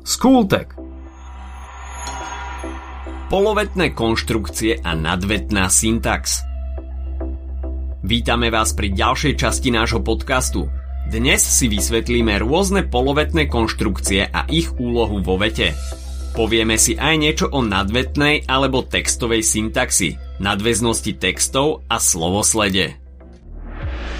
Skultek. Polovetné konštrukcie a nadvetná syntax. Vítame vás pri ďalšej časti nášho podcastu. Dnes si vysvetlíme rôzne polovetné konštrukcie a ich úlohu vo vete. Povieme si aj niečo o nadvetnej alebo textovej syntaxi, nadväznosti textov a slovoslede.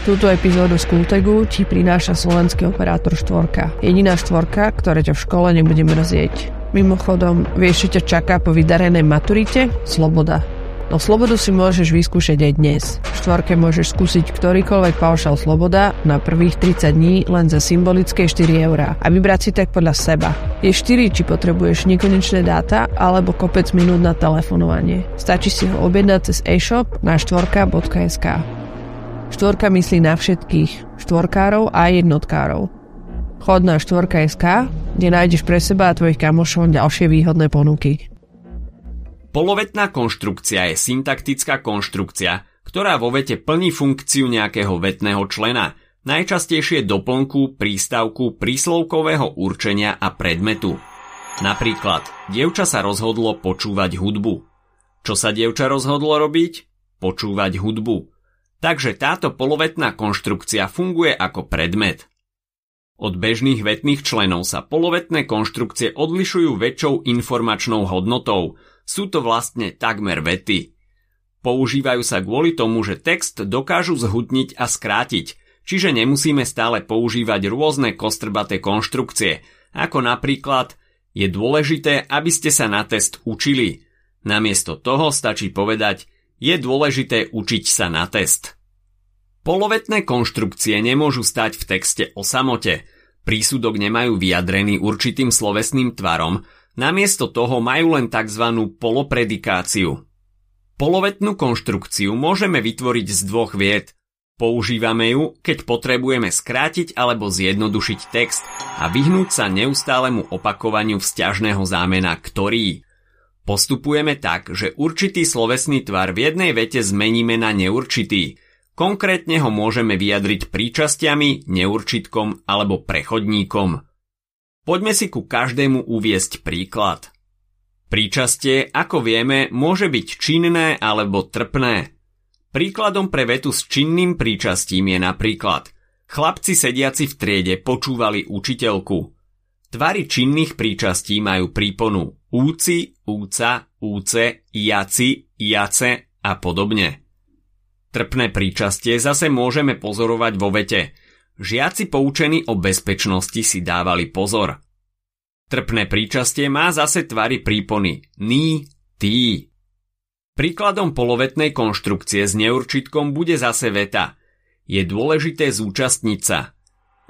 Túto epizódu z Kultegu ti prináša slovenský operátor štvorka. Jediná štvorka, ktorá ťa v škole nebude mrzieť. Mimochodom, vieš, čo ťa čaká po vydarenej maturite? Sloboda. No slobodu si môžeš vyskúšať aj dnes. V štvorke môžeš skúsiť ktorýkoľvek paušal sloboda na prvých 30 dní len za symbolické 4 eurá a vybrať si tak podľa seba. Je 4, či potrebuješ nekonečné dáta alebo kopec minút na telefonovanie. Stačí si ho objednať cez e-shop na štvorka.sk. Štvorka myslí na všetkých, štvorkárov a jednotkárov. Chod na štvorka.sk, kde nájdeš pre seba a tvojich kamošov ďalšie výhodné ponuky. Polovetná konštrukcia je syntaktická konštrukcia, ktorá vo vete plní funkciu nejakého vetného člena, najčastejšie doplnku, prístavku, príslovkového určenia a predmetu. Napríklad, dievča sa rozhodlo počúvať hudbu. Čo sa dievča rozhodlo robiť? Počúvať hudbu. Takže táto polovetná konštrukcia funguje ako predmet. Od bežných vetných členov sa polovetné konštrukcie odlišujú väčšou informačnou hodnotou. Sú to vlastne takmer vety. Používajú sa kvôli tomu, že text dokážu zhutniť a skrátiť, čiže nemusíme stále používať rôzne kostrbaté konštrukcie, ako napríklad je dôležité, aby ste sa na test učili. Namiesto toho stačí povedať je dôležité učiť sa na test. Polovetné konštrukcie nemôžu stať v texte o samote. Prísudok nemajú vyjadrený určitým slovesným tvarom, namiesto toho majú len tzv. polopredikáciu. Polovetnú konštrukciu môžeme vytvoriť z dvoch vied. Používame ju, keď potrebujeme skrátiť alebo zjednodušiť text a vyhnúť sa neustálemu opakovaniu vzťažného zámena ktorý. Postupujeme tak, že určitý slovesný tvar v jednej vete zmeníme na neurčitý. Konkrétne ho môžeme vyjadriť príčastiami, neurčitkom alebo prechodníkom. Poďme si ku každému uviesť príklad. Príčastie, ako vieme, môže byť činné alebo trpné. Príkladom pre vetu s činným príčastím je napríklad Chlapci sediaci v triede počúvali učiteľku. Tvary činných príčastí majú príponu úci, úca, úce, jaci, jace a podobne. Trpné príčastie zase môžeme pozorovať vo vete. Žiaci poučení o bezpečnosti si dávali pozor. Trpné príčastie má zase tvary prípony ní, tí. Príkladom polovetnej konštrukcie s neurčitkom bude zase veta. Je dôležité zúčastniť sa.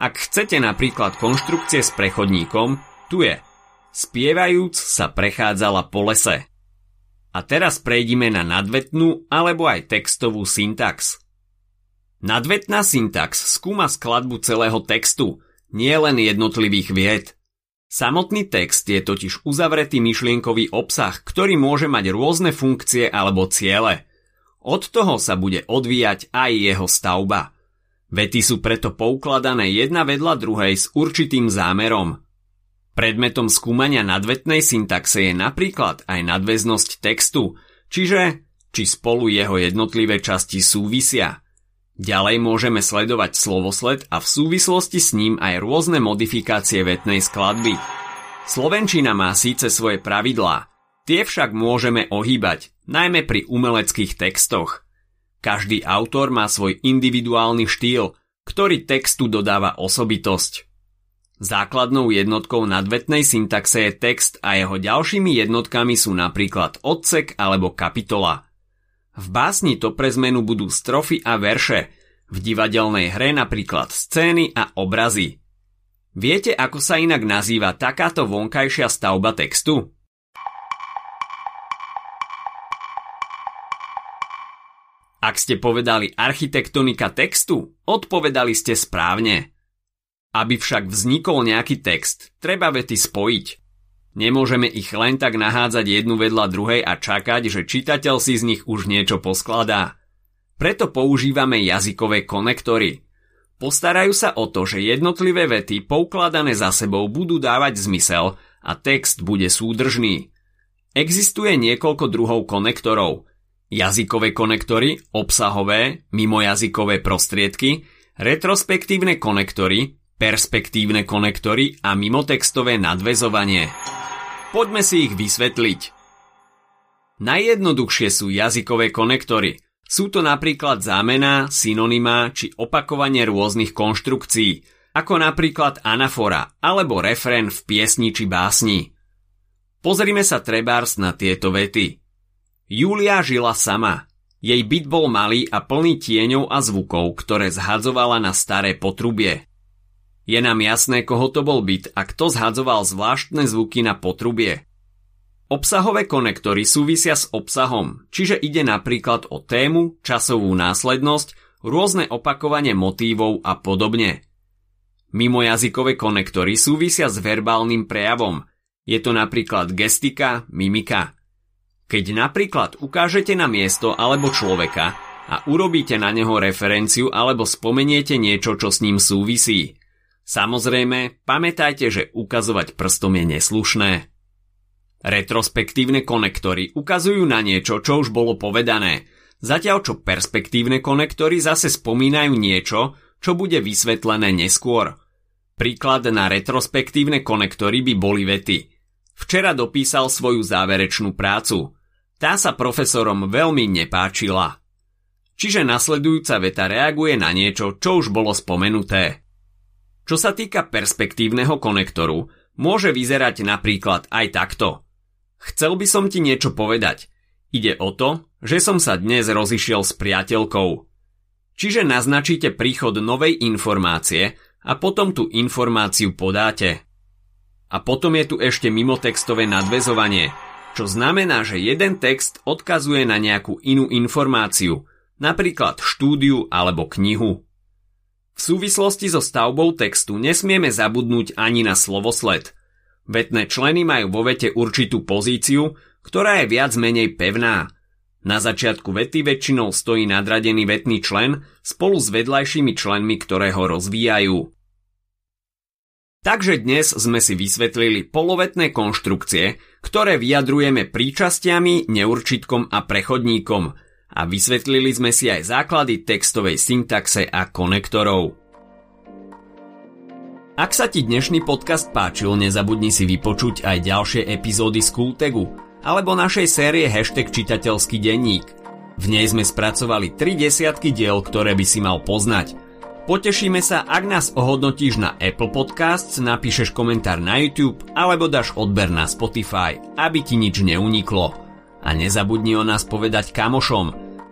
Ak chcete napríklad konštrukcie s prechodníkom, tu je – Spievajúc sa prechádzala po lese. A teraz prejdime na nadvetnú alebo aj textovú syntax. Nadvetná syntax skúma skladbu celého textu, nie len jednotlivých vied. Samotný text je totiž uzavretý myšlienkový obsah, ktorý môže mať rôzne funkcie alebo ciele. Od toho sa bude odvíjať aj jeho stavba. Vety sú preto poukladané jedna vedľa druhej s určitým zámerom – Predmetom skúmania nadvetnej syntaxe je napríklad aj nadväznosť textu, čiže či spolu jeho jednotlivé časti súvisia. Ďalej môžeme sledovať slovosled a v súvislosti s ním aj rôzne modifikácie vetnej skladby. Slovenčina má síce svoje pravidlá, tie však môžeme ohýbať, najmä pri umeleckých textoch. Každý autor má svoj individuálny štýl, ktorý textu dodáva osobitosť. Základnou jednotkou nadvetnej syntaxe je text a jeho ďalšími jednotkami sú napríklad odsek alebo kapitola. V básni to pre zmenu budú strofy a verše, v divadelnej hre napríklad scény a obrazy. Viete, ako sa inak nazýva takáto vonkajšia stavba textu? Ak ste povedali architektonika textu, odpovedali ste správne. Aby však vznikol nejaký text, treba vety spojiť. Nemôžeme ich len tak nahádzať jednu vedľa druhej a čakať, že čitateľ si z nich už niečo poskladá. Preto používame jazykové konektory. Postarajú sa o to, že jednotlivé vety poukladané za sebou budú dávať zmysel a text bude súdržný. Existuje niekoľko druhov konektorov. Jazykové konektory, obsahové, mimojazykové prostriedky, retrospektívne konektory, perspektívne konektory a mimotextové nadvezovanie. Poďme si ich vysvetliť. Najjednoduchšie sú jazykové konektory. Sú to napríklad zámena, synonyma či opakovanie rôznych konštrukcií, ako napríklad anafora alebo refrén v piesni či básni. Pozrime sa trebárs na tieto vety. Julia žila sama. Jej byt bol malý a plný tieňov a zvukov, ktoré zhadzovala na staré potrubie. Je nám jasné, koho to bol byt a kto zhadzoval zvláštne zvuky na potrubie. Obsahové konektory súvisia s obsahom, čiže ide napríklad o tému, časovú následnosť, rôzne opakovanie motívov a podobne. Mimojazykové konektory súvisia s verbálnym prejavom. Je to napríklad gestika, mimika. Keď napríklad ukážete na miesto alebo človeka a urobíte na neho referenciu alebo spomeniete niečo, čo s ním súvisí – Samozrejme, pamätajte, že ukazovať prstom je neslušné. Retrospektívne konektory ukazujú na niečo, čo už bolo povedané, zatiaľ čo perspektívne konektory zase spomínajú niečo, čo bude vysvetlené neskôr. Príklad na retrospektívne konektory by boli vety. Včera dopísal svoju záverečnú prácu. Tá sa profesorom veľmi nepáčila. Čiže nasledujúca veta reaguje na niečo, čo už bolo spomenuté. Čo sa týka perspektívneho konektoru, môže vyzerať napríklad aj takto. Chcel by som ti niečo povedať. Ide o to, že som sa dnes rozišiel s priateľkou. Čiže naznačíte príchod novej informácie a potom tú informáciu podáte. A potom je tu ešte mimotextové nadvezovanie, čo znamená, že jeden text odkazuje na nejakú inú informáciu, napríklad štúdiu alebo knihu. V súvislosti so stavbou textu nesmieme zabudnúť ani na slovosled. Vetné členy majú vo vete určitú pozíciu, ktorá je viac menej pevná. Na začiatku vety väčšinou stojí nadradený vetný člen spolu s vedľajšími členmi, ktoré ho rozvíjajú. Takže dnes sme si vysvetlili polovetné konštrukcie, ktoré vyjadrujeme príčastiami, neurčitkom a prechodníkom – a vysvetlili sme si aj základy textovej syntaxe a konektorov. Ak sa ti dnešný podcast páčil, nezabudni si vypočuť aj ďalšie epizódy z Kultegu alebo našej série hashtag čitateľský denník. V nej sme spracovali tri desiatky diel, ktoré by si mal poznať. Potešíme sa, ak nás ohodnotíš na Apple Podcasts, napíšeš komentár na YouTube alebo dáš odber na Spotify, aby ti nič neuniklo. A nezabudni o nás povedať kamošom.